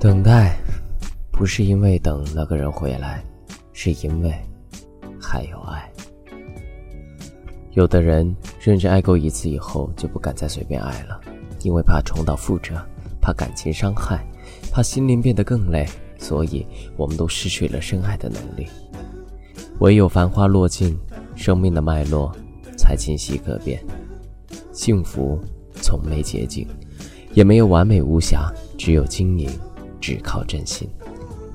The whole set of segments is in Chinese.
等待，不是因为等那个人回来，是因为还有爱。有的人认真爱过一次以后，就不敢再随便爱了，因为怕重蹈覆辙，怕感情伤害，怕心灵变得更累，所以我们都失去了深爱的能力。唯有繁花落尽，生命的脉络才清晰可辨。幸福从没捷径，也没有完美无瑕，只有经营。只靠真心，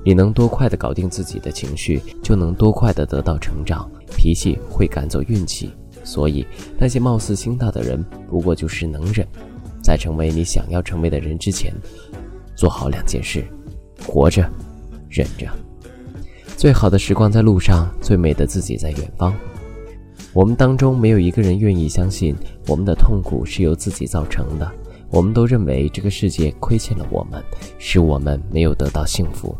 你能多快的搞定自己的情绪，就能多快的得到成长。脾气会赶走运气，所以那些貌似心大的人，不过就是能忍。在成为你想要成为的人之前，做好两件事：活着，忍着。最好的时光在路上，最美的自己在远方。我们当中没有一个人愿意相信，我们的痛苦是由自己造成的。我们都认为这个世界亏欠了我们，使我们没有得到幸福。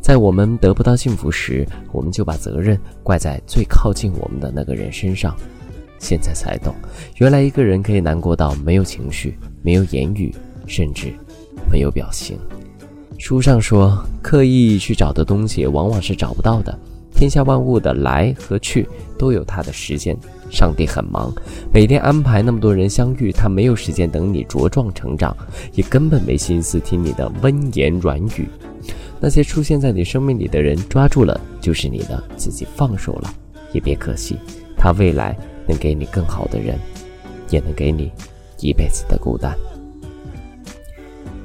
在我们得不到幸福时，我们就把责任怪在最靠近我们的那个人身上。现在才懂，原来一个人可以难过到没有情绪、没有言语，甚至没有表情。书上说，刻意去找的东西，往往是找不到的。天下万物的来和去都有它的时间。上帝很忙，每天安排那么多人相遇，他没有时间等你茁壮成长，也根本没心思听你的温言软语。那些出现在你生命里的人，抓住了就是你的，自己放手了也别可惜。他未来能给你更好的人，也能给你一辈子的孤单。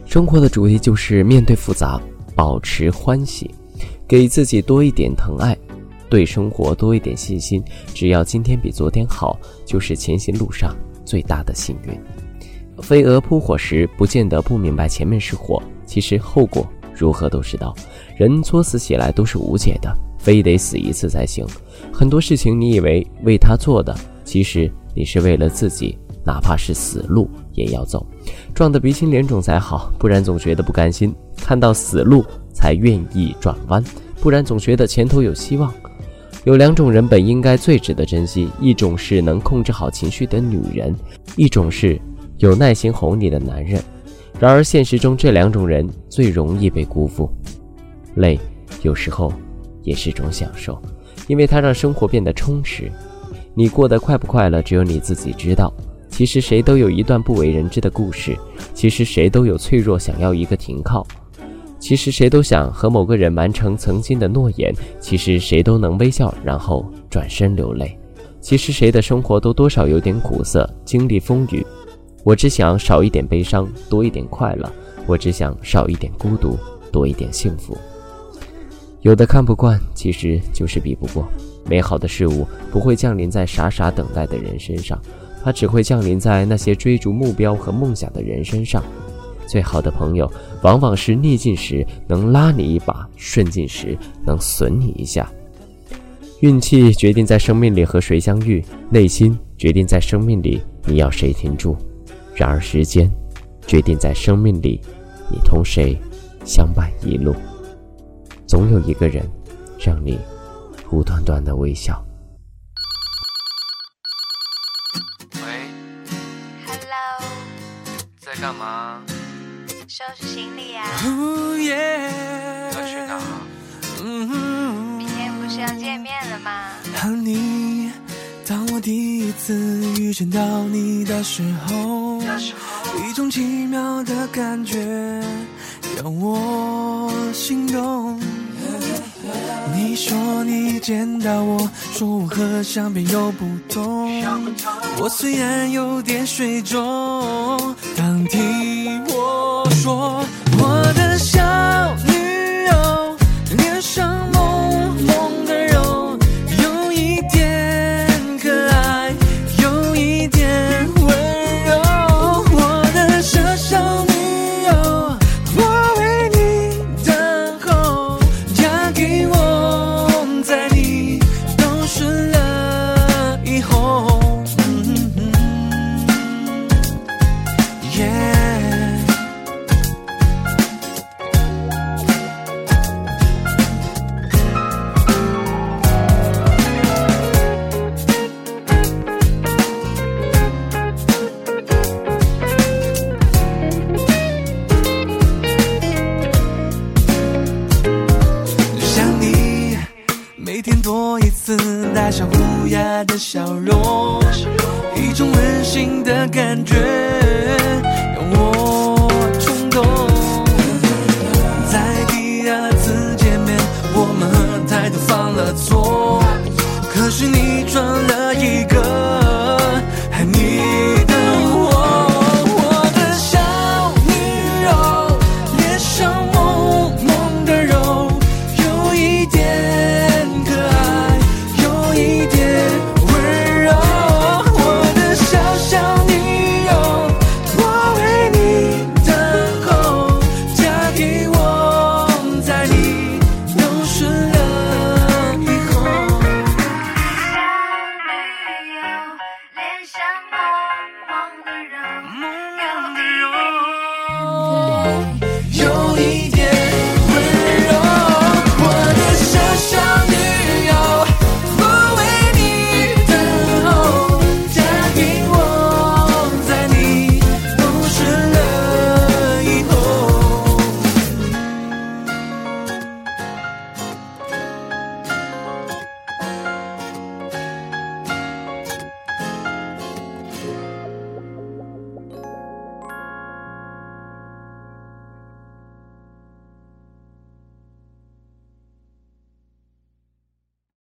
生活的主题就是面对复杂，保持欢喜。给自己多一点疼爱，对生活多一点信心。只要今天比昨天好，就是前行路上最大的幸运。飞蛾扑火时，不见得不明白前面是火，其实后果如何都知道。人作死起来都是无解的，非得死一次才行。很多事情你以为为他做的，其实你是为了自己，哪怕是死路也要走，撞得鼻青脸肿才好，不然总觉得不甘心。看到死路。才愿意转弯，不然总觉得前头有希望。有两种人本应该最值得珍惜，一种是能控制好情绪的女人，一种是有耐心哄你的男人。然而现实中这两种人最容易被辜负。累有时候也是种享受，因为它让生活变得充实。你过得快不快乐，只有你自己知道。其实谁都有一段不为人知的故事，其实谁都有脆弱，想要一个停靠。其实谁都想和某个人完成曾经的诺言，其实谁都能微笑，然后转身流泪。其实谁的生活都多少有点苦涩，经历风雨。我只想少一点悲伤，多一点快乐；我只想少一点孤独，多一点幸福。有的看不惯，其实就是比不过。美好的事物不会降临在傻傻等待的人身上，它只会降临在那些追逐目标和梦想的人身上。最好的朋友，往往是逆境时能拉你一把，顺境时能损你一下。运气决定在生命里和谁相遇，内心决定在生命里你要谁停住。然而时间，决定在生命里你同谁相伴一路。总有一个人，让你无端端的微笑。喂，Hello，在干嘛？收拾行李呀！要去哪？明天不是要见面了吗？当我第一次遇见到你的时候，一种奇妙的感觉让我心动。你说你见到我，说我和相片又不同。我虽然有点水肿，当听我说带上乌鸦的笑容，一种温馨的感觉。